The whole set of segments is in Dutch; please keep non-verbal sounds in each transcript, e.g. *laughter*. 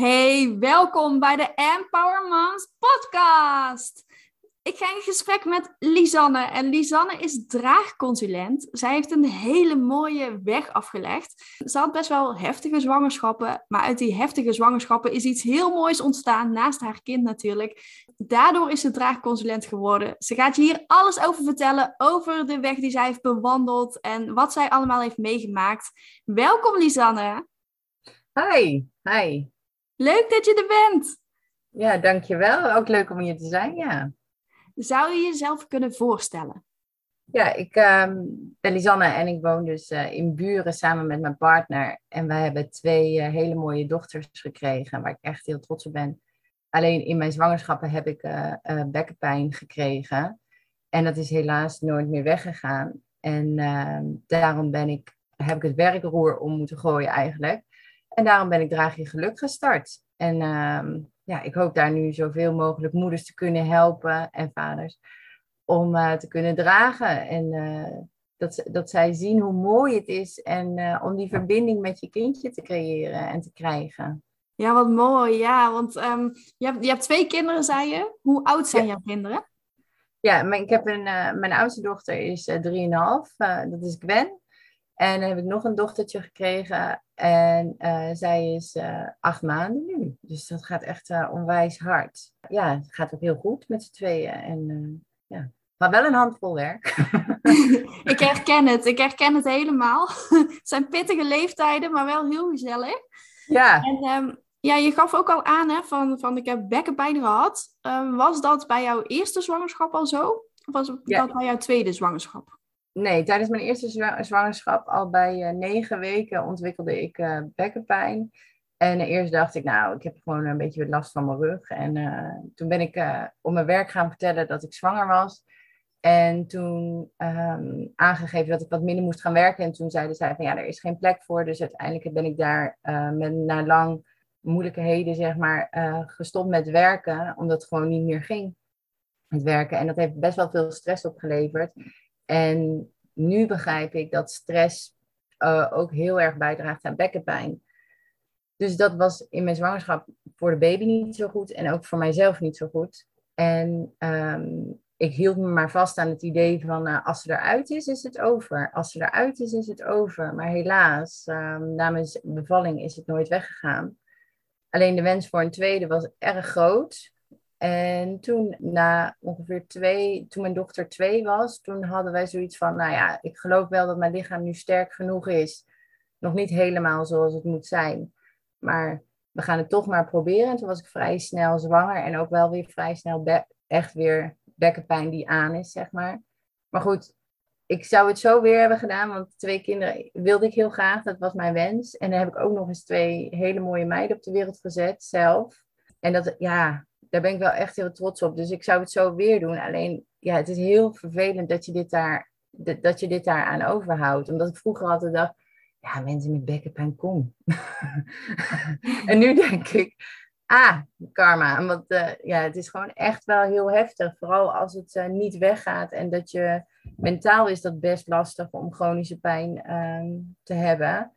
Hey, welkom bij de Empower Moms podcast. Ik ga in gesprek met Lisanne en Lisanne is draagconsulent. Zij heeft een hele mooie weg afgelegd. Ze had best wel heftige zwangerschappen, maar uit die heftige zwangerschappen is iets heel moois ontstaan, naast haar kind natuurlijk. Daardoor is ze draagconsulent geworden. Ze gaat je hier alles over vertellen, over de weg die zij heeft bewandeld en wat zij allemaal heeft meegemaakt. Welkom Lisanne. Hi, hi. Leuk dat je er bent. Ja, dankjewel. Ook leuk om hier te zijn, ja. Zou je jezelf kunnen voorstellen? Ja, ik um, ben Lisanne en ik woon dus uh, in Buren samen met mijn partner. En wij hebben twee uh, hele mooie dochters gekregen, waar ik echt heel trots op ben. Alleen in mijn zwangerschappen heb ik uh, bekkenpijn gekregen. En dat is helaas nooit meer weggegaan. En ehm, daarom ben ik, heb ik het werkroer om moeten gooien eigenlijk. En daarom ben ik Draag je Geluk gestart. En ehm, ja, ik hoop daar nu zoveel mogelijk moeders te kunnen helpen en vaders om uh, te kunnen dragen. En uh, dat, dat zij zien hoe mooi het is en uh, om die verbinding met je kindje te creëren en te krijgen. Ja, wat mooi. Ja, want um, je, hebt, je hebt twee kinderen, zei je. Hoe oud zijn ja. jouw kinderen? Ja, mijn, ik heb een, mijn oudste dochter is 3,5. dat is Gwen. En dan heb ik nog een dochtertje gekregen. En uh, zij is uh, acht maanden nu. Dus dat gaat echt uh, onwijs hard. Ja, het gaat ook heel goed met z'n tweeën. En ja, maar wel een handvol werk. *laughs* ik herken het. Ik herken het helemaal. *laughs* het zijn pittige leeftijden, maar wel heel gezellig. Ja. En um, ja, je gaf ook al aan hè, van, van ik heb bekkenpijn gehad. Um, was dat bij jouw eerste zwangerschap al zo? Of was dat ja. bij jouw tweede zwangerschap? Nee, tijdens mijn eerste zwangerschap, al bij uh, negen weken, ontwikkelde ik uh, bekkenpijn. En eerst dacht ik, nou, ik heb gewoon een beetje last van mijn rug. En uh, toen ben ik op mijn werk gaan vertellen dat ik zwanger was. En toen um, aangegeven dat ik wat minder moest gaan werken. En toen zeiden zij van, ja, er is geen plek voor. Dus uiteindelijk ben ik daar met, na lang moeilijkheden, zeg maar, gestopt met werken. Omdat het gewoon niet meer ging, het werken. En dat heeft best wel veel stress opgeleverd. En nu begrijp ik dat stress uh, ook heel erg bijdraagt aan bekkenpijn. Dus dat was in mijn zwangerschap voor de baby niet zo goed en ook voor mijzelf niet zo goed. En um, ik hield me maar vast aan het idee van uh, als ze eruit is, is het over. Als ze eruit is, is het over. Maar helaas, um, na mijn bevalling is het nooit weggegaan. Alleen de wens voor een tweede was erg groot. En toen, na ongeveer twee, toen mijn dochter twee was, toen hadden wij zoiets van, nou ja, ik geloof wel dat mijn lichaam nu sterk genoeg is. Nog niet helemaal zoals het moet zijn. Maar we gaan het toch maar proberen. En toen was ik vrij snel zwanger en ook wel weer vrij snel echt weer bekkenpijn die aan is, zeg maar. Maar goed, ik zou het zo weer hebben gedaan, want twee kinderen wilde ik heel graag. Dat was mijn wens. En dan heb ik ook nog eens twee hele mooie meiden op de wereld gezet, zelf. En dat, ja, daar ben ik wel echt heel trots op. Dus ik zou het zo weer doen. Alleen, ja, het is heel vervelend dat je dit daar, dat je dit daar aan overhoudt. Omdat ik vroeger altijd dacht, ja, mensen met bekkenpijn, kom. *laughs* en nu denk ik, ah, karma. Want uh, ja, het is gewoon echt wel heel heftig. Vooral als het uh, niet weggaat. En dat je, mentaal is dat best lastig om chronische pijn um, te hebben.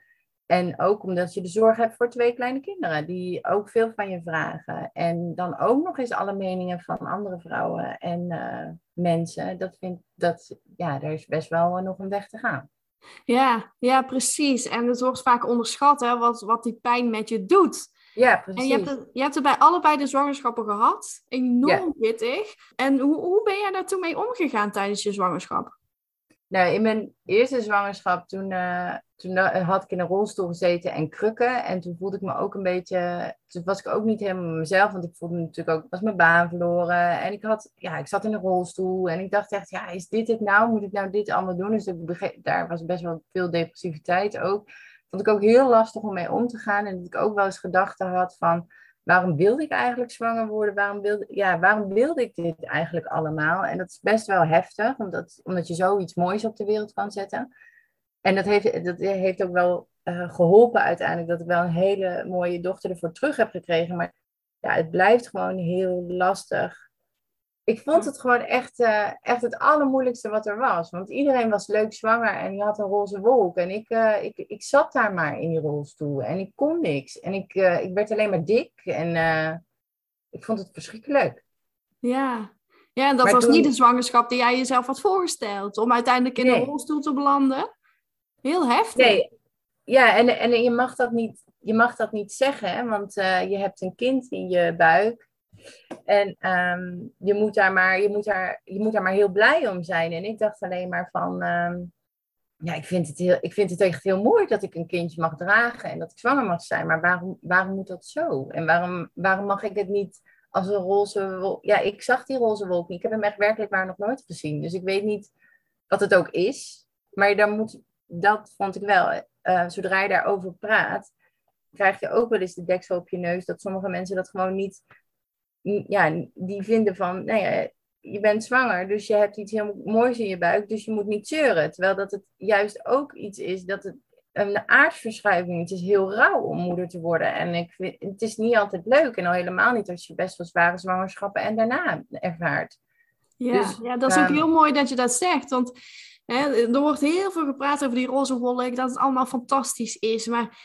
En ook omdat je de zorg hebt voor twee kleine kinderen, die ook veel van je vragen. En dan ook nog eens alle meningen van andere vrouwen en uh, mensen. Dat vind dat, ja, daar is best wel uh, nog een weg te gaan. Ja, ja, precies. En het wordt vaak onderschat, hè, wat, wat die pijn met je doet. Ja, precies. En je hebt, het, je hebt het bij allebei de zwangerschappen gehad. Enorm ja. pittig. En hoe, hoe ben jij daar toen mee omgegaan tijdens je zwangerschap? Nou, in mijn eerste zwangerschap, toen, uh, toen had ik in een rolstoel gezeten en krukken. En toen voelde ik me ook een beetje, toen was ik ook niet helemaal mezelf, want ik voelde me natuurlijk ook, was mijn baan verloren. En ik had, ja, ik zat in een rolstoel en ik dacht echt, ja, is dit het nou? Moet ik nou dit allemaal doen? Dus daar was best wel veel depressiviteit ook. Vond ik ook heel lastig om mee om te gaan. En dat ik ook wel eens gedachten had van, waarom wilde ik eigenlijk zwanger worden? Waarom wilde, ja, waarom wilde ik dit eigenlijk allemaal? En dat is best wel heftig, omdat, omdat je zoiets moois op de wereld kan zetten. En dat heeft, dat heeft ook wel uh, geholpen uiteindelijk, dat ik wel een hele mooie dochter ervoor terug heb gekregen. Maar ja, het blijft gewoon heel lastig ik vond het gewoon echt, eh, echt het allermoeilijkste wat er was. Want iedereen was leuk zwanger en die had een roze wolk. En ik, uh, ik, ik zat daar maar in die rolstoel en ik kon niks. En ik, uh, ik werd alleen maar dik en ik vond het verschrikkelijk. Ja, ja en dat was niet de zwangerschap die jij jezelf had voorgesteld. Om uiteindelijk in nee. een rolstoel te belanden. Heel heftig. Nee, ja, en, en je, mag dat niet, je mag dat niet zeggen, want je hebt een kind in je buik. En ehm, je, moet daar maar, je, moet daar, je moet daar maar heel blij om zijn. En ik dacht alleen maar van, ehm, ja, ik vind, het heel, ik vind het echt heel mooi dat ik een kindje mag dragen en dat ik zwanger mag zijn. Maar waarom, waarom moet dat zo? En waarom, waarom mag ik het niet als een roze wolk? Ja, ik zag die roze wolk niet. Ik heb hem echt werkelijk maar nog nooit gezien. Dus ik weet niet wat het ook is. Maar dan moet, dat vond ik wel, uh, zodra je daarover praat, krijg je ook wel eens de deksel op je neus dat sommige mensen dat gewoon niet ja, die vinden van, nou ja, je bent zwanger, dus je hebt iets heel moois in je buik, dus je moet niet zeuren. Terwijl dat het juist ook iets is dat het een aardverschuiving Het is heel rauw om moeder te worden. En ik vind, het is niet altijd leuk. En al helemaal niet als je best wel zware zwangerschappen en daarna ervaart. Ja, dus, ja dat is ook ehm, heel mooi dat je dat zegt. Want er wordt heel veel gepraat over die roze wolk, dat het allemaal fantastisch is. Maar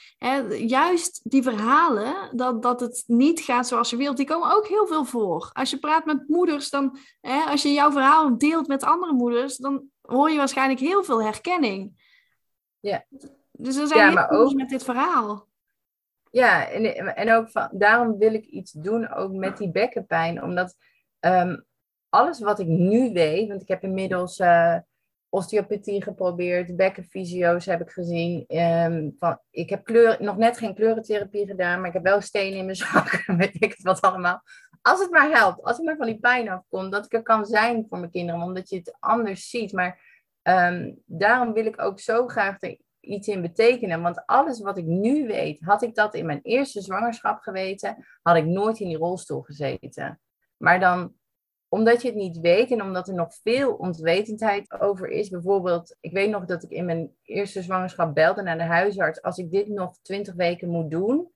juist die verhalen, dat, dat het niet gaat zoals je wilt, die komen ook heel veel voor. Als je praat met moeders, dan, als je jouw verhaal deelt met andere moeders, dan hoor je waarschijnlijk heel veel herkenning. Ja. Dus er zijn ja, heel veel met dit verhaal. Ja, en, en ook van, daarom wil ik iets doen ook met die bekkenpijn. Omdat ehm, alles wat ik nu weet, want ik heb inmiddels... Uh, osteopathie geprobeerd, bekkenfysio's heb ik gezien. Um, van, ik heb kleur, nog net geen kleurentherapie gedaan, maar ik heb wel stenen in mijn zak, *laughs* weet ik het wat allemaal. Als het maar helpt, als ik maar van die pijn afkom, dat ik er kan zijn voor mijn kinderen, omdat je het anders ziet. Maar um, daarom wil ik ook zo graag er iets in betekenen. Want alles wat ik nu weet, had ik dat in mijn eerste zwangerschap geweten, had ik nooit in die rolstoel gezeten. Maar dan omdat je het niet weet en omdat er nog veel ontwetendheid over is. Bijvoorbeeld, ik weet nog dat ik in mijn eerste zwangerschap belde naar de huisarts. Als ik dit nog twintig weken moet doen,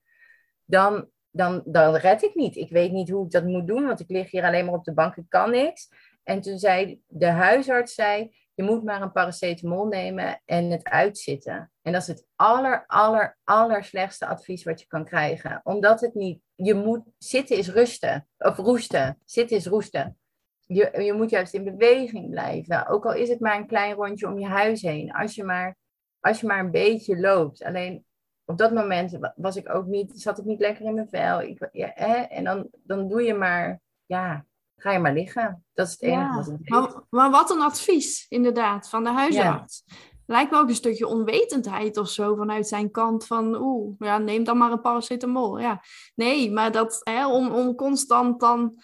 dan, dan, dan red ik niet. Ik weet niet hoe ik dat moet doen, want ik lig hier alleen maar op de bank, ik kan niks. En toen zei de huisarts, zei, je moet maar een paracetamol nemen en het uitzitten. En dat is het aller, aller, aller slechtste advies wat je kan krijgen. Omdat het niet, je moet, zitten is rusten, of roesten. Zitten is roesten je, je moet juist in beweging blijven. Ook al is het maar een klein rondje om je huis heen. Als je maar, als je maar een beetje loopt. Alleen op dat moment was ik ook niet, zat ik niet lekker in mijn vel. Ik, ja, hè? En dan, dan doe je maar, ja, ga je maar liggen. Dat is het enige wat ik maar, maar, wat een advies, inderdaad, van de huisarts. Lijkt me ook een stukje onwetendheid of zo vanuit zijn kant van, oeh, ja, neem dan maar een paracetamol. Ja, nee, maar dat, hè, om, om constant dan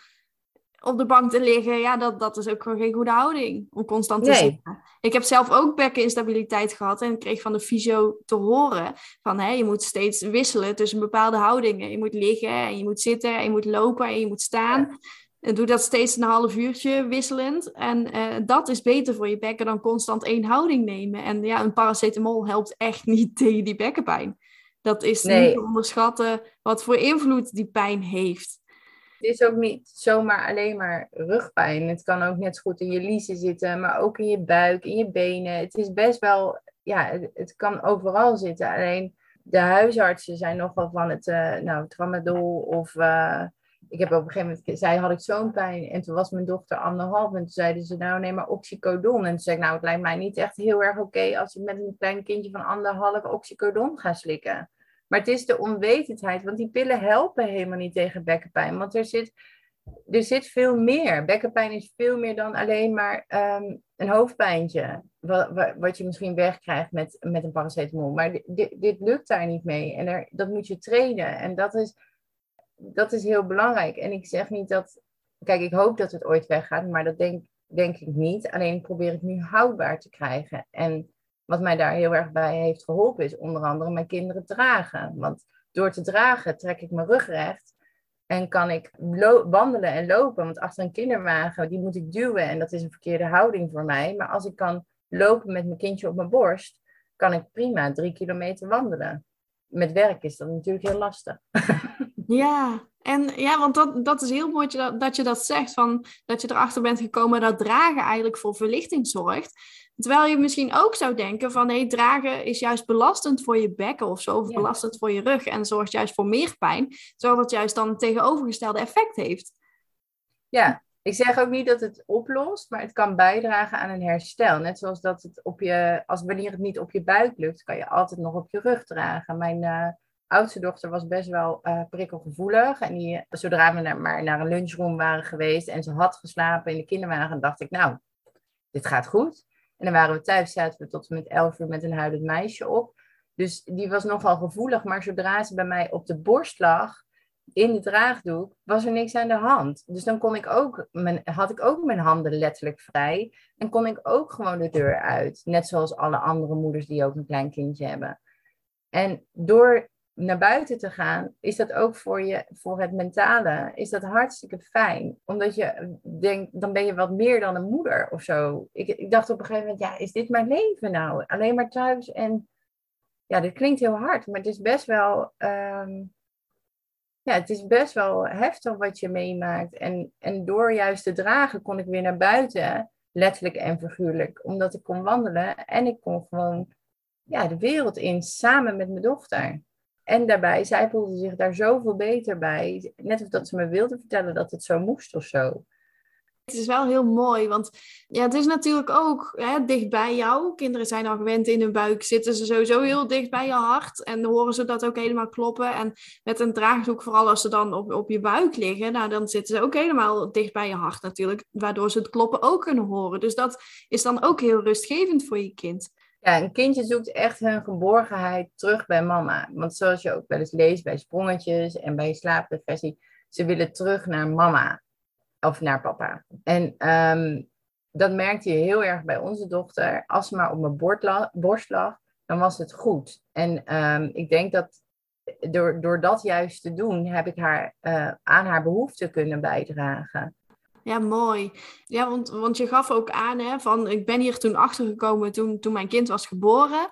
op de bank te liggen, ja, dat, dat is ook gewoon geen goede houding om constant te zitten. Ik heb zelf ook bekkeninstabiliteit gehad en kreeg van de fysio te horen van hè, je moet steeds wisselen tussen bepaalde houdingen. Je moet liggen en je moet zitten en je moet lopen en je moet staan. En doe dat steeds een half uurtje wisselend. En uh, dat is beter voor je bekken dan constant één houding nemen. En ja, een paracetamol helpt echt *laughs* niet tegen die bekkenpijn. Dat is niet te onderschatten wat voor invloed die pijn heeft. Het is ook niet zomaar alleen maar rugpijn. Het kan ook net zo goed in je liezen zitten, maar ook in je buik, in je benen. Het is best wel, ja, het, kan overal zitten. Alleen de huisartsen zijn nogal van het, uh, nou, tramadol of... Uh, ik heb op een gegeven moment, zei, had ik zo'n pijn. En toen was mijn dochter anderhalf. En toen zeiden ze, nou neem maar oxycodon. En toen zei ik, nou het lijkt mij niet echt heel erg oké als ik met een klein kindje van anderhalf oxycodon ga slikken. Maar het is de onwetendheid, want die pillen helpen helemaal niet tegen bekkenpijn. Want er zit, er zit veel meer. Bekkenpijn is veel meer dan alleen maar um, een hoofdpijntje. Wat, wat, je misschien wegkrijgt met, met een paracetamol. Maar dit, dit lukt daar niet mee. En dat moet je trainen. En dat is, dat is heel belangrijk. En ik zeg niet dat. Kijk, ik hoop dat het ooit weggaat, maar dat denk, denk ik niet. Alleen ik probeer het nu houdbaar te krijgen. En wat mij daar heel erg bij heeft geholpen is onder andere mijn kinderen dragen. Want door te dragen trek ik mijn rug recht en kan ik wandelen en lopen. Want achter een kinderwagen, die moet ik duwen en dat is een verkeerde houding voor mij. Maar als ik kan lopen met mijn kindje op mijn borst, kan ik prima drie kilometer wandelen. Met werk is dat natuurlijk heel lastig. *laughs* Ja, En ja, want dat, dat is heel mooi dat, dat je dat zegt, van, dat je erachter bent gekomen dat dragen eigenlijk voor verlichting zorgt. Terwijl je misschien ook zou denken van, hé, dragen is juist belastend voor je bekken of zo, of belastend voor je rug en zorgt juist voor meer pijn, terwijl dat juist dan een tegenovergestelde effect heeft. Ja, ik zeg ook niet dat het oplost, maar het kan bijdragen aan een herstel. Net zoals dat het op je, als wanneer het niet op je buik lukt, kan je altijd nog op je rug dragen. Mijn uh, oudste dochter was best wel uh, prikkelgevoelig. En die, zodra we naar, maar naar een lunchroom waren geweest en ze had geslapen in de kinderwagen, dacht ik, nou, dit gaat goed. En dan waren we thuis, zaten we tot met elf uur met een huilend meisje op. Dus die was nogal gevoelig, maar zodra ze bij mij op de borst lag, in de draagdoek, was er niks aan de hand. Dus dan kon ik ook mijn, had ik ook mijn handen letterlijk vrij. En kon ik ook gewoon de deur uit. Net zoals alle andere moeders die ook een klein kindje hebben. En door naar buiten te gaan, is dat ook voor, je, voor het mentale, is dat hartstikke fijn. Omdat je denkt, dan ben je wat meer dan een moeder of zo. Ik, ik dacht op een gegeven moment, ja, is dit mijn leven nou? Alleen maar thuis en... Ja, dit klinkt heel hard, maar het is best wel... Ehm, ja, het is best wel heftig wat je meemaakt. En, en door juist te dragen kon ik weer naar buiten, letterlijk en figuurlijk, omdat ik kon wandelen en ik kon gewoon ja, de wereld in samen met mijn dochter. En daarbij, zij voelde zich daar zoveel beter bij. Net of dat ze me wilde vertellen dat het zo moest of zo. Het is wel heel mooi, want ja, het is natuurlijk ook hè, dicht bij jou. Kinderen zijn al gewend in hun buik, zitten ze sowieso heel dicht bij je hart. En dan horen ze dat ook helemaal kloppen. En met een draagdoek, vooral als ze dan op, op je buik liggen, nou, dan zitten ze ook helemaal dicht bij je hart natuurlijk. Waardoor ze het kloppen ook kunnen horen. Dus dat is dan ook heel rustgevend voor je kind. Ja, een kindje zoekt echt hun geborgenheid terug bij mama. Want zoals je ook wel eens leest bij sprongetjes en bij slaapdepressie, ze willen terug naar mama of naar papa. En um, dat merkte je heel erg bij onze dochter. Als ze maar op mijn borst lag, dan was het goed. En um, ik denk dat door, door dat juist te doen, heb ik haar uh, aan haar behoeften kunnen bijdragen. Ja, mooi. Ja, want, want je gaf ook aan hè, van ik ben hier toen achtergekomen toen, toen mijn kind was geboren.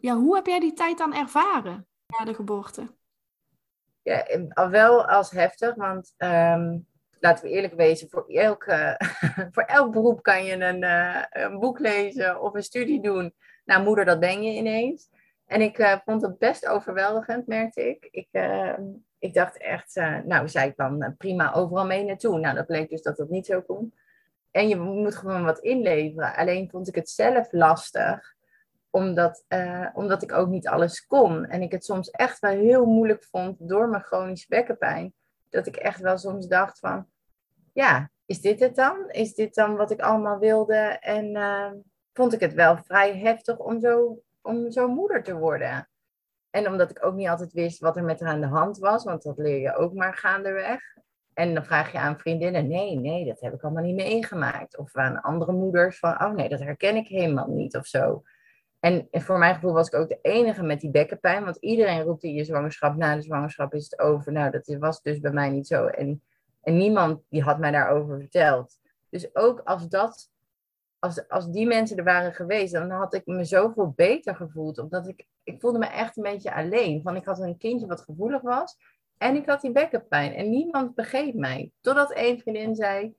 Ja, hoe heb jij die tijd dan ervaren na de geboorte? Ja, wel als heftig, want um, laten we eerlijk wezen, voor elk, *laughs* voor elk beroep kan je een, uh, een, boek lezen of een studie doen. Nou, moeder, dat ben je ineens. En ik uh, vond het best overweldigend, merkte ik. Ik, uh, ik dacht echt, nou, zei ik dan prima overal mee naartoe. Nou, dat bleek dus dat dat niet zo kon. En je moet gewoon wat inleveren. Alleen vond ik het zelf lastig, omdat, omdat ik ook niet alles kon. En ik het soms echt wel heel moeilijk vond door mijn chronische bekkenpijn dat ik echt wel soms dacht van, ja, is dit het dan? Is dit dan wat ik allemaal wilde? En uh, vond ik het wel vrij heftig om zo, om zo moeder te worden. En omdat ik ook niet altijd wist wat er met haar aan de hand was, want dat leer je ook maar gaandeweg. En dan vraag je aan vriendinnen, nee, nee, dat heb ik allemaal niet meegemaakt. Of aan andere moeders van, oh nee, dat herken ik helemaal niet of zo. En voor mijn gevoel was ik ook de enige met die bekkenpijn. Want iedereen roept in je zwangerschap, na de zwangerschap is het over. Nou, dat was dus bij mij niet zo. En, en niemand die had mij daarover verteld. Dus ook als dat, als, als die mensen er waren geweest, dan had ik me zoveel beter gevoeld. Omdat ik, ik voelde me echt een beetje alleen. Van ik had een kindje wat gevoelig was. En ik had die bekkenpijn. En niemand begreep mij. Totdat één vriendin zei,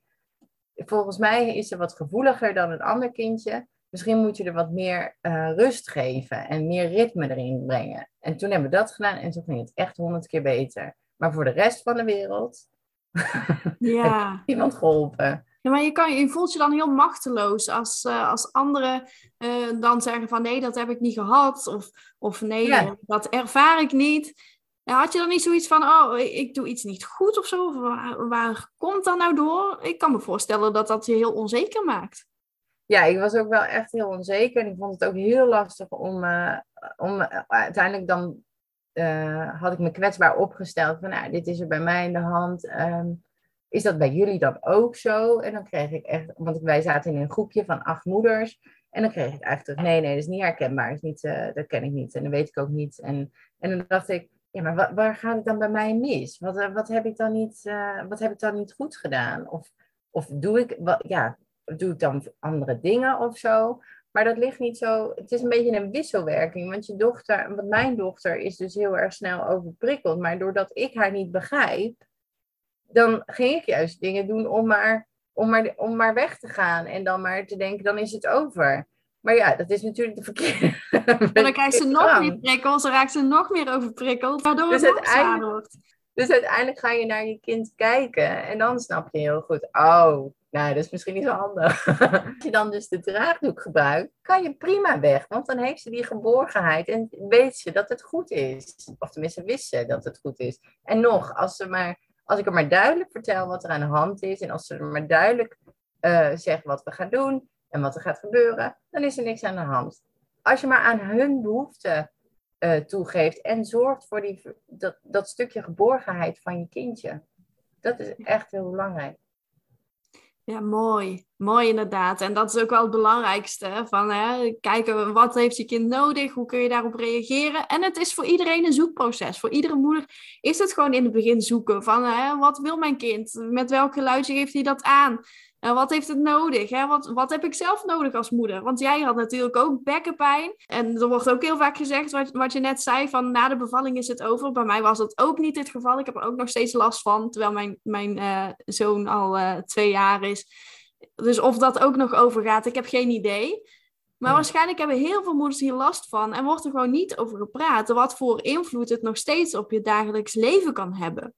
volgens mij is ze wat gevoeliger dan een ander kindje misschien moet je er wat meer uh, rust geven en meer ritme erin brengen. En toen hebben we dat gedaan en toen ging het echt honderd keer beter. Maar voor de rest van de wereld ja. *laughs* heeft niemand geholpen. Ja, maar je, kan, je voelt je dan heel machteloos als, uh, als anderen uh, dan zeggen van nee, dat heb ik niet gehad. Of, of nee, ja. dat ervaar ik niet. Had je dan niet zoiets van, oh, ik doe iets niet goed of zo? Waar, waar komt dat nou door? Ik kan me voorstellen dat dat je heel onzeker maakt ja, ik was ook wel echt heel onzeker. En ik vond het ook heel lastig om, uh, om uiteindelijk dan had ik me kwetsbaar opgesteld. Van nou, dit is er bij mij in de hand. Um, is dat bij jullie dan ook zo? En dan kreeg ik echt, want wij zaten in een groepje van acht moeders. En dan kreeg ik eigenlijk nee, nee, dat is niet herkenbaar. Dat, is niet, dat ken ik niet en dat weet ik ook niet. En, en dan dacht ik, ja, maar waar, waar gaat het dan bij mij mis? Wat, wat, heb ik dan niet, wat heb ik dan niet goed gedaan? Of, of doe ik, wat, ja, doe ik dan andere dingen of zo. Maar dat ligt niet zo. Het is een beetje een wisselwerking. Want je dochter, want mijn dochter is dus heel erg snel overprikkeld. Maar doordat ik haar niet begrijp, dan ging ik juist dingen doen om maar, om, maar, om maar weg te gaan. En dan maar te denken, dan is het over. Maar ja, dat is natuurlijk de verkeerde. *laughs* En dan krijgt ze nog meer prikkels, dan raakt ze nog meer overprikkeld, waardoor Dus het nog zwaarder wordt. Dus uiteindelijk ga je naar je kind kijken en dan snap je heel goed, oh, nou, dat is misschien niet zo handig. *laughs* Als je dan dus de draagdoek gebruikt, kan je prima weg, want dan heeft ze die geborgenheid en weet ze dat het goed is. Of tenminste wist ze dat het goed is. En nog, als, ze maar, als ik er maar duidelijk vertel wat er aan de hand is en als ze maar duidelijk eh zegt wat we gaan doen en wat er gaat gebeuren, dan is er niks aan de hand. Als je maar aan hun behoeften eh, toegeeft en zorgt voor die, dat, dat stukje geborgenheid van je kindje. Dat is echt heel belangrijk. Ja, mooi. Mooi inderdaad. En dat is ook wel het belangrijkste. Van, hè, kijken, wat heeft je kind nodig? Hoe kun je daarop reageren? En het is voor iedereen een zoekproces. Voor iedere moeder is het gewoon in het begin zoeken. Van, hè, wat wil mijn kind? Met welk geluidje geeft hij dat aan? En wat heeft het nodig? Hè? Wat, wat heb ik zelf nodig als moeder? Want jij had natuurlijk ook bekkenpijn. En er wordt ook heel vaak gezegd, wat, wat je net zei, van na de bevalling is het over. Bij mij was dat ook niet het geval. Ik heb er ook nog steeds last van, terwijl mijn, mijn eh, zoon al eh, twee jaar is. Dus of dat ook nog overgaat, ik heb geen idee. Maar Ja. waarschijnlijk hebben heel veel moeders hier last van en wordt er gewoon niet over gepraat. Wat voor invloed het nog steeds op je dagelijks leven kan hebben.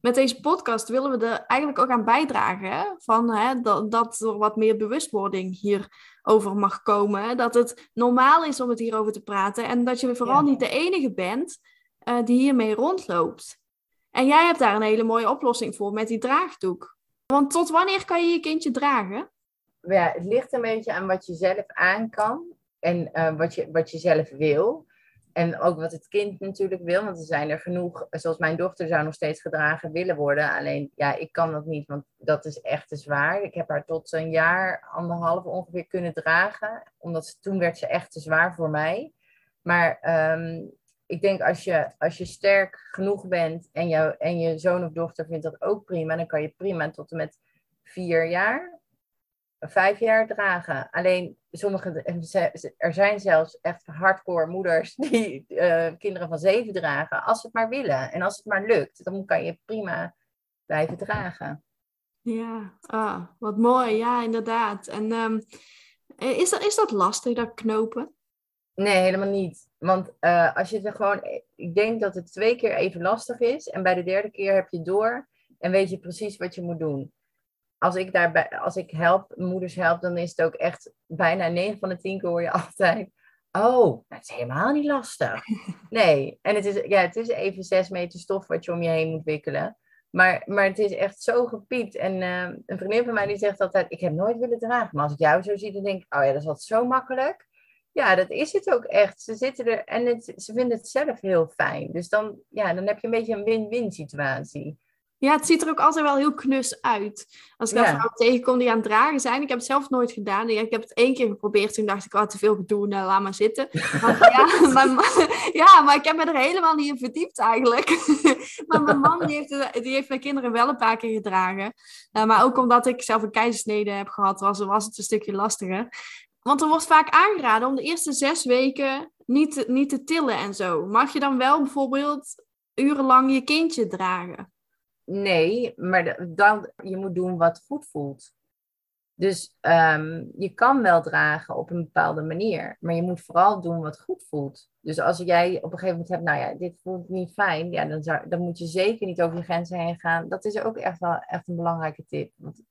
Met deze podcast willen we er eigenlijk ook aan bijdragen. Hè? Van, hè, dat, dat er wat meer bewustwording hierover mag komen. Dat het normaal is om het hierover te praten. En dat je vooral Ja. niet de enige bent eh, die hiermee rondloopt. En jij hebt daar een hele mooie oplossing voor met die draagdoek. Want tot wanneer kan je je kindje dragen? Ja, het ligt een beetje aan wat je zelf aan kan en eh, wat, je, wat je zelf wil. En ook wat het kind natuurlijk wil, want er zijn er genoeg, zoals mijn dochter zou nog steeds gedragen willen worden. Alleen, ja, ik kan dat niet, want dat is echt te zwaar. Ik heb haar tot een jaar, anderhalf ongeveer kunnen dragen, omdat toen werd ze echt te zwaar voor mij. Maar ehm, ik denk als je, als je sterk genoeg bent en, jou, en je zoon of dochter vindt dat ook prima, dan kan je prima tot en met vier jaar, vijf jaar dragen. Alleen sommige, er zijn zelfs echt hardcore moeders *laughs* die eh, kinderen van zeven dragen, als ze het maar willen. En als het maar lukt, dan kan je prima blijven dragen. Ja, ah, wat mooi. Ja, inderdaad. En ehm, is, dat, is dat lastig, dat knopen? Nee, helemaal niet. Want eh, als je het er gewoon, ik denk dat het twee keer even lastig is. En bij de derde keer heb je door en weet je precies wat je moet doen. Als ik daarbij, als ik help, moeders help, dan is het ook echt bijna 9 van de 10 keer hoor je altijd. Oh, dat is helemaal niet lastig. *laughs* Nee, en het is, ja, het is even 6 meter stof wat je om je heen moet wikkelen. Maar, maar het is echt zo gepiept. En eh, een vriendin van mij die zegt altijd, ik heb nooit willen dragen. Maar als ik jou zo zie, dan denk ik, oh ja, dat is altijd zo makkelijk. Ja, dat is het ook echt. Ze zitten er en het, ze vinden het zelf heel fijn. Dus dan, ja, dan heb je een beetje een win-win situatie. Ja, het ziet er ook altijd wel heel knus uit. Als ik dan Ja. vrouwen tegenkom die aan het dragen zijn. Ik heb het zelf nooit gedaan. Ik heb het één keer geprobeerd. Toen dacht ik, oh, te veel gedoe. Nou, laat maar zitten. Maar, *laughs* ja, mijn ma- *laughs* ja, maar ik heb me er helemaal niet in verdiept eigenlijk. *laughs* maar mijn man die heeft, het- die heeft mijn kinderen wel een paar keer gedragen. Eh, maar ook omdat ik zelf een keizersnede heb gehad, was, was het een stukje lastiger. Want er wordt vaak aangeraden om de eerste zes weken niet, te- niet te tillen en zo. Mag je dan wel bijvoorbeeld urenlang je kindje dragen? Nee, maar dan, je moet doen wat goed voelt. Dus ehm, je kan wel dragen op een bepaalde manier, maar je moet vooral doen wat goed voelt. Dus als jij op een gegeven moment hebt, nou ja, dit voelt niet fijn, ja, dan, dan moet je zeker niet over je grenzen heen gaan. Dat is ook echt wel echt een belangrijke tip. Want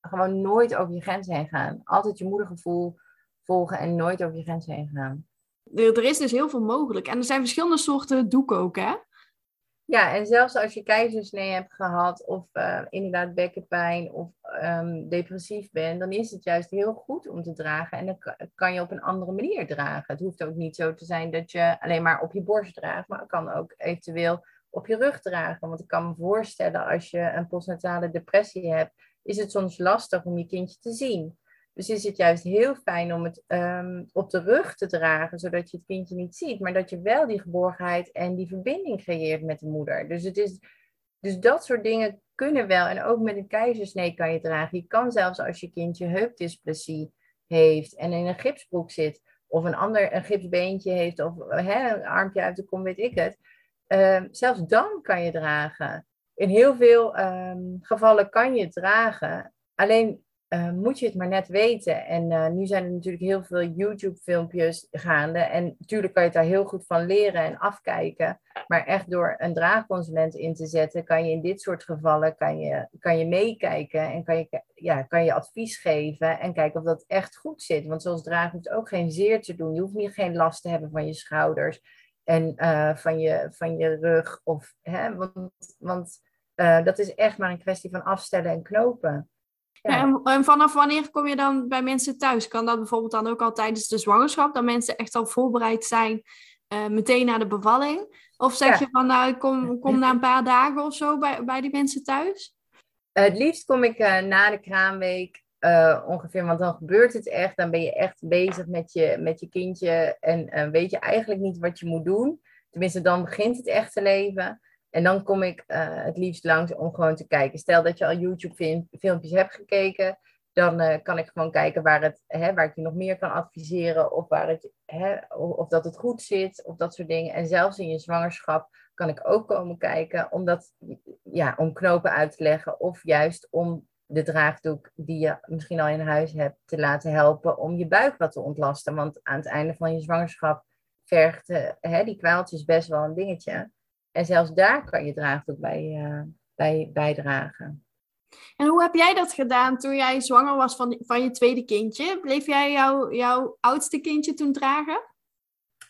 gewoon nooit over je grenzen heen gaan. Altijd je moedergevoel volgen en nooit over je grenzen heen gaan. Er, er is dus heel veel mogelijk. En er zijn verschillende soorten doeken ook, hè? Ja, en zelfs als je keizersnee hebt gehad of eh, inderdaad bekkenpijn of ehm, depressief bent, dan is het juist heel goed om te dragen. En dan ka- kan je op een andere manier dragen. Het hoeft ook niet zo te zijn dat je alleen maar op je borst draagt, maar het kan ook eventueel op je rug dragen. Want ik kan me voorstellen als je een postnatale depressie hebt, is het soms lastig om je kindje te zien. Dus is het juist heel fijn om het ehm, op de rug te dragen, zodat je het kindje niet ziet, maar dat je wel die geborgenheid en die verbinding creëert met de moeder. Dus, het is, dus dat soort dingen kunnen wel. En ook met een keizersnee kan je dragen. Je kan zelfs als je kindje heupdysplasie heeft en in een gipsbroek zit, of een ander een gipsbeentje heeft, of een armpje uit de kom, weet ik het. ehm, zelfs dan kan je dragen. in heel veel ehm, gevallen kan je dragen. Alleen uh, moet je het maar net weten. En uh, nu zijn er natuurlijk heel veel YouTube-filmpjes gaande. En natuurlijk kan je het daar heel goed van leren en afkijken. Maar echt door een draagconsument in te zetten, kan je in dit soort gevallen kan je, kan je meekijken en kan je, ja, kan je advies geven en kijken of dat echt goed zit. Want zoals dragen hoeft ook geen zeer te doen. Je hoeft niet geen last te hebben van je schouders en uh, van, je, van je rug. Of, hè, want want dat is echt maar een kwestie van afstellen en knopen. Ja. En, vanaf wanneer kom je dan bij mensen thuis? Kan dat bijvoorbeeld dan ook al tijdens de zwangerschap, dat mensen echt al voorbereid zijn uh, meteen na de bevalling? Of zeg je van nou, ik kom, kom na een paar dagen of zo bij, bij die mensen thuis? het liefst kom ik uh, na de kraamweek uh, ongeveer, want dan gebeurt het echt. Dan ben je echt bezig met je, met je kindje en weet je eigenlijk niet wat je moet doen. Tenminste, dan begint het echte leven. En dan kom ik uh, het liefst langs om gewoon te kijken. Stel dat je al YouTube-filmpjes hebt gekeken, dan uh, kan ik gewoon kijken waar, het, hè, waar ik je nog meer kan adviseren. Of, waar het, hè, of, dat het goed zit, of dat soort dingen. En zelfs in je zwangerschap kan ik ook komen kijken om, dat, ja, om knopen uit te leggen. Of juist om de draagdoek die je misschien al in huis hebt te laten helpen om je buik wat te ontlasten. Want aan het einde van je zwangerschap vergt uh, hè, die kwaaltjes best wel een dingetje. En zelfs daar kan je draagdoek bij, uh, bij bijdragen. En hoe heb jij dat gedaan toen jij zwanger was van, van je tweede kindje? Bleef jij jou, jouw oudste kindje toen dragen?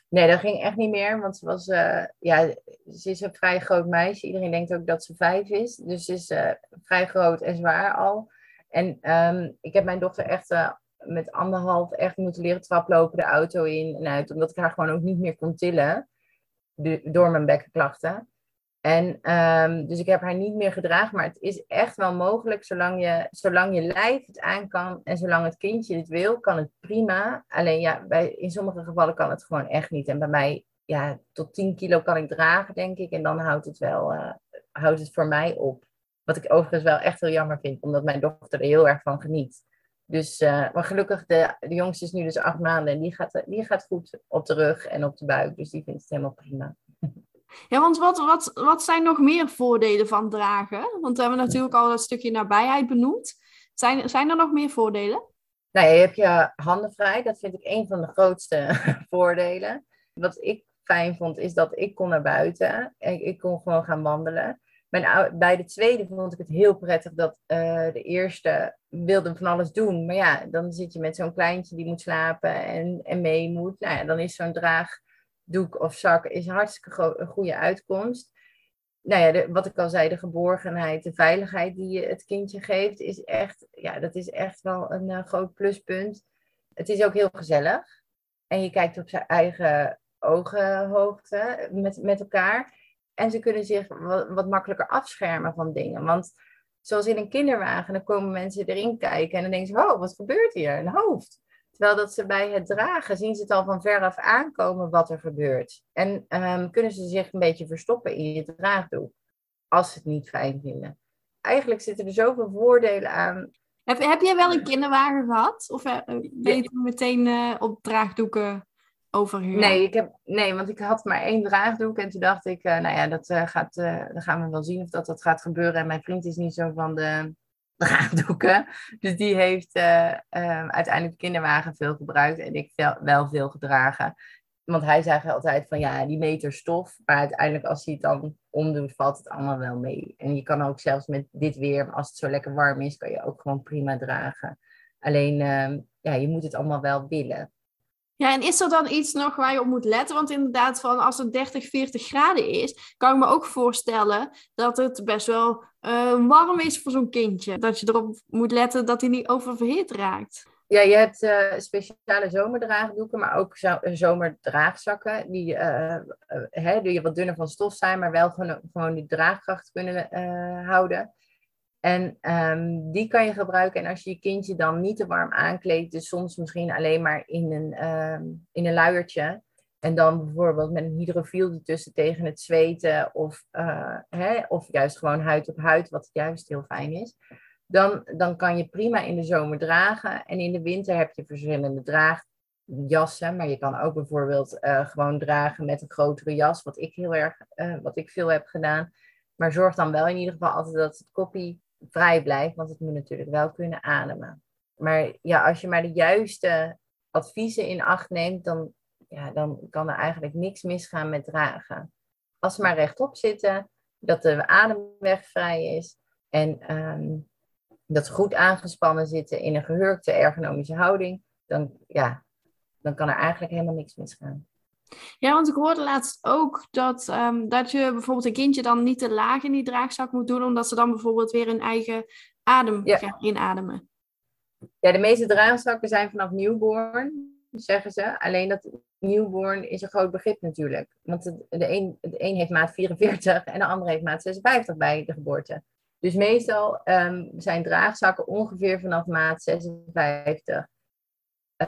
Nee, dat ging echt niet meer, want ze, was, uh, ja, ze is een vrij groot meisje. Iedereen denkt ook dat ze vijf is. Dus ze is uh, vrij groot en zwaar al. En um, ik heb mijn dochter echt uh, met anderhalf echt moeten leren traplopen de auto in en uit. Omdat ik haar gewoon ook niet meer kon tillen door mijn bekkenklachten. En um, dus ik heb haar niet meer gedragen, maar het is echt wel mogelijk, zolang je, zolang je lijf het aan kan en zolang het kindje het wil, kan het prima. Alleen ja, bij, in sommige gevallen kan het gewoon echt niet. En bij mij, ja, tot 10 kilo kan ik dragen, denk ik. En dan houdt het wel, uh, houdt het voor mij op. Wat ik overigens wel echt heel jammer vind, omdat mijn dochter er heel erg van geniet. Dus, uh, maar gelukkig, de, de jongste is nu dus acht maanden en die gaat, die gaat goed op de rug en op de buik. Dus die vindt het helemaal prima. Ja, want wat, wat, wat zijn nog meer voordelen van dragen? Want we hebben natuurlijk al dat stukje nabijheid benoemd. Zijn, zijn er nog meer voordelen? Nou, je hebt je handen vrij. Dat vind ik een van de grootste *laughs* voordelen. Wat ik fijn vond, is dat ik kon naar buiten. En ik kon gewoon gaan wandelen. Bij de tweede vond ik het heel prettig dat uh, de eerste wilde van alles doen. Maar ja, dan zit je met zo'n kleintje die moet slapen en, en mee moet. Nou ja, dan is zo'n draagdoek of zak is een hartstikke een goede uitkomst. Nou ja, de, wat ik al zei, de geborgenheid, de veiligheid die je het kindje geeft, is echt, ja, dat is echt wel een uh, groot pluspunt. Het is ook heel gezellig. En je kijkt op zijn eigen ogenhoogte met, met elkaar. En ze kunnen zich wat, makkelijker afschermen van dingen. Want zoals in een kinderwagen, dan komen mensen erin kijken en dan denken ze, oh, wat gebeurt hier? Een hoofd. Terwijl dat ze bij het dragen zien ze het al van veraf aankomen wat er gebeurt. En um, kunnen ze zich een beetje verstoppen in je draagdoek. Als ze het niet fijn vinden. Eigenlijk zitten er zoveel voordelen aan. Heb, heb jij wel een kinderwagen gehad? Of uh, ben je meteen uh, op draagdoeken Nee, ik heb, nee, want ik had maar één draagdoek. En toen dacht ik, uh, nou ja, dat uh, gaat, uh, dan gaan we wel zien of dat, dat gaat gebeuren. En mijn vriend is niet zo van de *laughs* draagdoeken. Dus die heeft uiteindelijk de kinderwagen veel gebruikt. En ik veel, wel veel gedragen. Want hij zei altijd van, ja, die meter stof. Maar uiteindelijk als hij het dan omdoet, valt het allemaal wel mee. En je kan ook zelfs met dit weer, als het zo lekker warm is, kan je ook gewoon prima dragen. Alleen, ehm, ja, je moet het allemaal wel willen. Ja, en is er dan iets nog waar je op moet letten? Want inderdaad, van als het 30, 40 graden is, kan ik me ook voorstellen dat het best wel uh, warm is voor zo'n kindje. Dat je erop moet letten dat hij niet oververhit raakt. Ja, je hebt uh, speciale zomerdraagdoeken, maar ook zo zomerdraagzakken. Die, uh, hè, die wat dunner van stof zijn, maar wel gewoon, gewoon die draagkracht kunnen houden. En um, die kan je gebruiken. En als je je kindje dan niet te warm aankleedt, dus soms misschien alleen maar in een, um, in een luiertje. En dan bijvoorbeeld met een hydrofiel ertussen tegen het zweten. Of, uh, hè, of juist gewoon huid op huid, wat juist heel fijn is. Dan, dan kan je prima in de zomer dragen. En in de winter heb je verschillende draagjassen. Maar je kan ook bijvoorbeeld uh, gewoon dragen met een grotere jas. Wat ik heel erg, uh, wat ik veel heb gedaan Maar zorg dan wel in ieder geval altijd dat het koppie vrij blijft, want het moet natuurlijk wel kunnen ademen. Maar ja, als je maar de juiste adviezen in acht neemt, dan, ja, dan kan er eigenlijk niks misgaan met dragen. Als ze maar rechtop zitten, dat de ademweg vrij is en ehm, dat ze goed aangespannen zitten in een gehurkte ergonomische houding, dan, ja, dan kan er eigenlijk helemaal niks misgaan. Ja, want ik hoorde laatst ook dat, um, dat je bijvoorbeeld een kindje dan niet te laag in die draagzak moet doen, omdat ze dan bijvoorbeeld weer hun eigen adem gaan inademen. Ja, de meeste draagzakken zijn vanaf newborn, zeggen ze. Alleen dat newborn is een groot begrip natuurlijk. Want de een, de een heeft maat 44 en de ander heeft maat 56 bij de geboorte. Dus meestal um, zijn draagzakken ongeveer vanaf maat 56,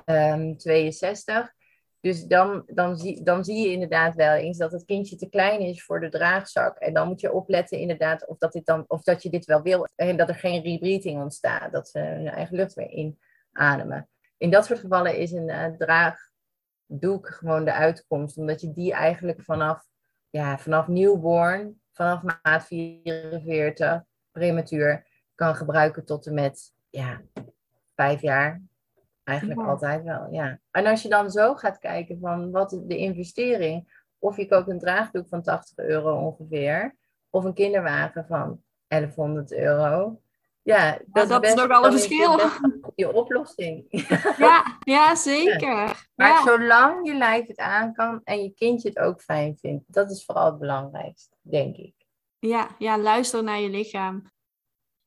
um, 62. Dus dan, dan, zie, dan zie je inderdaad wel eens dat het kindje te klein is voor de draagzak. En dan moet je opletten inderdaad of dat, dit dan, of dat je dit wel wil. En dat er geen rebreathing ontstaat. Dat ze hun eigen lucht weer inademen. In dat soort gevallen is een uh, draagdoek gewoon de uitkomst. Omdat je die eigenlijk vanaf, ja, vanaf newborn, vanaf maat 44, prematuur, kan gebruiken tot en met ja, vijf jaar. Eigenlijk altijd wel, ja. En als je dan zo gaat kijken van wat de investering, of je koopt een draagdoek van 80 euro ongeveer, of een kinderwagen van 1100 euro. Ja, dat, dat is, nogal een verschil. Je oplossing. *laughs* Ja, ja zeker. Maar zolang je lijf het aan kan en je kindje het ook fijn vindt, dat is vooral het belangrijkste, denk ik. Ja, ja luister naar je lichaam.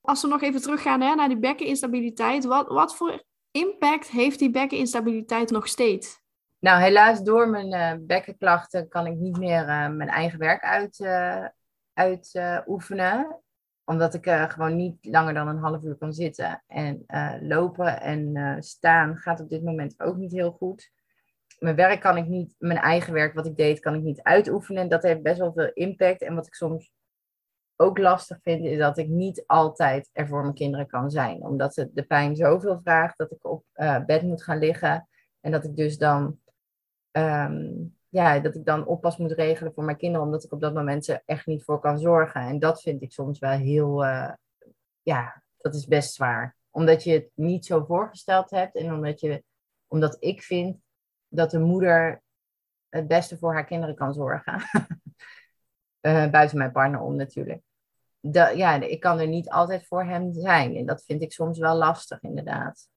Als we nog even teruggaan hè, naar die bekkeninstabiliteit, wat, wat voor impact heeft die bekkeninstabiliteit nog steeds? Nou, helaas door mijn uh, bekkenklachten kan ik niet meer uh, mijn eigen werk uitoefenen. Uit, uh, oefenen, omdat ik gewoon niet langer dan een half uur kan zitten. En lopen en staan gaat op dit moment ook niet heel goed. Mijn werk kan ik niet, mijn eigen werk wat ik deed, kan ik niet uitoefenen. Dat heeft best wel veel impact. En wat ik soms ook lastig vind, is dat ik niet altijd er voor mijn kinderen kan zijn. Omdat het de pijn zoveel vraagt dat ik op uh, bed moet gaan liggen. En dat ik dus dan, um, ja, dat ik dan oppas moet regelen voor mijn kinderen, omdat ik op dat moment er echt niet voor kan zorgen. En dat vind ik soms wel heel, uh, ja, dat is best zwaar. Omdat je het niet zo voorgesteld hebt en omdat, je, omdat ik vind dat de moeder het beste voor haar kinderen kan zorgen. Uh, *laughs* buiten mijn partner om natuurlijk. Ja, ik kan er niet altijd voor hem zijn. En dat vind ik soms wel lastig, inderdaad.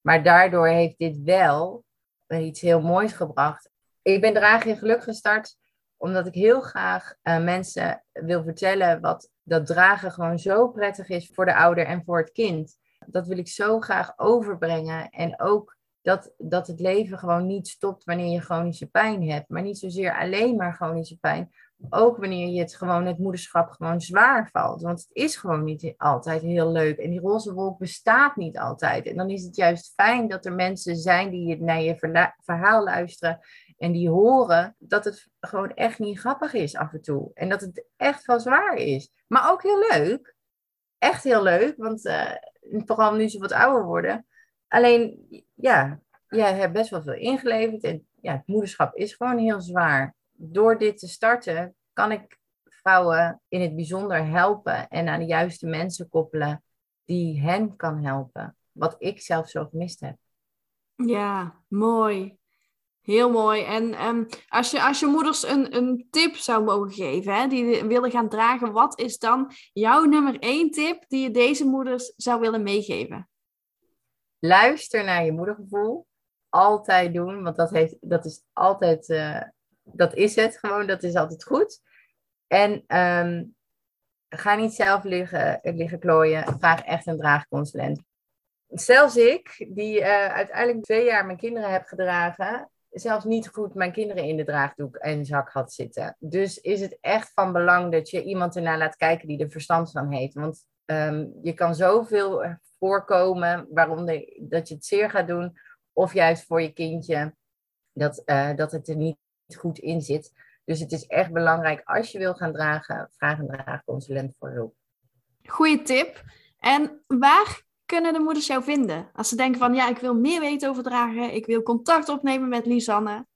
Maar daardoor heeft dit wel iets heel moois gebracht. Ik ben Draag in Geluk gestart omdat ik heel graag uh, mensen wil vertellen wat dat dragen gewoon zo prettig is voor de ouder en voor het kind. Dat wil ik zo graag overbrengen. En ook dat, dat het leven gewoon niet stopt wanneer je chronische pijn hebt. Maar niet zozeer alleen maar chronische pijn, ook wanneer je het gewoon, het moederschap gewoon zwaar valt. Want het is gewoon niet altijd heel leuk. En die roze wolk bestaat niet altijd. En dan is het juist fijn dat er mensen zijn die naar je verhaal luisteren. En die horen dat het gewoon echt niet grappig is af en toe. En dat het echt wel zwaar is. Maar ook heel leuk. Echt heel leuk. Want uh, vooral nu ze wat ouder worden. Alleen, ja, jij hebt best wel veel ingeleverd. En ja, het moederschap is gewoon heel zwaar door dit te starten, kan ik vrouwen in het bijzonder helpen en aan de juiste mensen koppelen die hen kan helpen. Wat ik zelf zo gemist heb. Ja, mooi. Heel mooi. En um, als, je, als je moeders een, een tip zou mogen geven, hè, die willen gaan dragen, wat is dan jouw nummer één tip die je deze moeders zou willen meegeven? Luister naar je moedergevoel. Altijd doen, want dat, heeft, dat is altijd uh, dat is het gewoon, dat is altijd goed. En ehm, ga niet zelf liggen, liggen klooien, vraag echt een draagconsulent. Zelfs ik, die uh, uiteindelijk twee jaar mijn kinderen heb gedragen, zelfs niet goed mijn kinderen in de draagdoek en zak had zitten. Dus is het echt van belang dat je iemand ernaar laat kijken die er verstand van heeft. Want um, je kan zoveel voorkomen waarom dat je het zeer gaat doen, of juist voor je kindje dat, dat het er niet goed in zit. Dus het is echt belangrijk als je wil gaan dragen, vraag een draagconsulent voor hulp. Goeie tip. En waar kunnen de moeders jou vinden? Als ze denken van ja, ik wil meer weten over dragen, ik wil contact opnemen met Lisanne.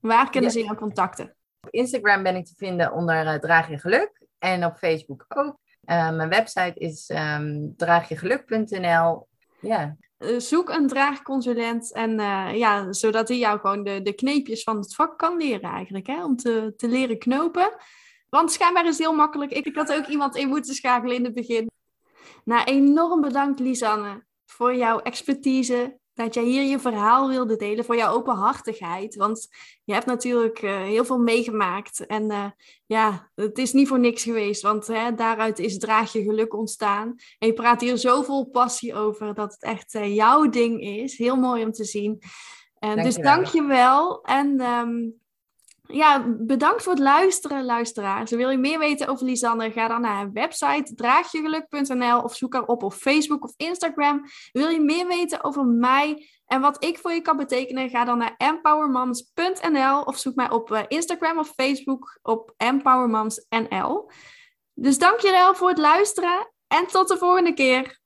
Waar kunnen ze jou contacten? Op Instagram ben ik te vinden onder uh, Draag je Geluk. En op Facebook ook. Eh, mijn website is um, draagjegeluk.nl. Ja. Zoek een draagconsulent en ja, zodat hij jou gewoon de, de kneepjes van het vak kan leren eigenlijk, hè, om te, te leren knopen. Want schijnbaar is heel makkelijk. Ik had ook iemand in moeten schakelen in het begin. Nou, enorm bedankt Lisanne voor jouw expertise, dat jij hier je verhaal wilde delen, voor jouw openhartigheid. Want je hebt natuurlijk uh, heel veel meegemaakt. En uh, ja, het is niet voor niks geweest, want hè, daaruit is Draag je Geluk ontstaan. En je praat hier zo vol passie over dat het echt uh, jouw ding is. Heel mooi om te zien. En dus dank je wel. En um, ja, bedankt voor het luisteren, luisteraars. Wil je meer weten over Lisanne? Ga dan naar haar website draagjegeluk.nl of zoek haar op op Facebook of Instagram. Wil je meer weten over mij en wat ik voor je kan betekenen? Ga dan naar empowermoms.nl of zoek mij op eh, Instagram of Facebook op empowermoms.nl. Dus dank je wel voor het luisteren en tot de volgende keer.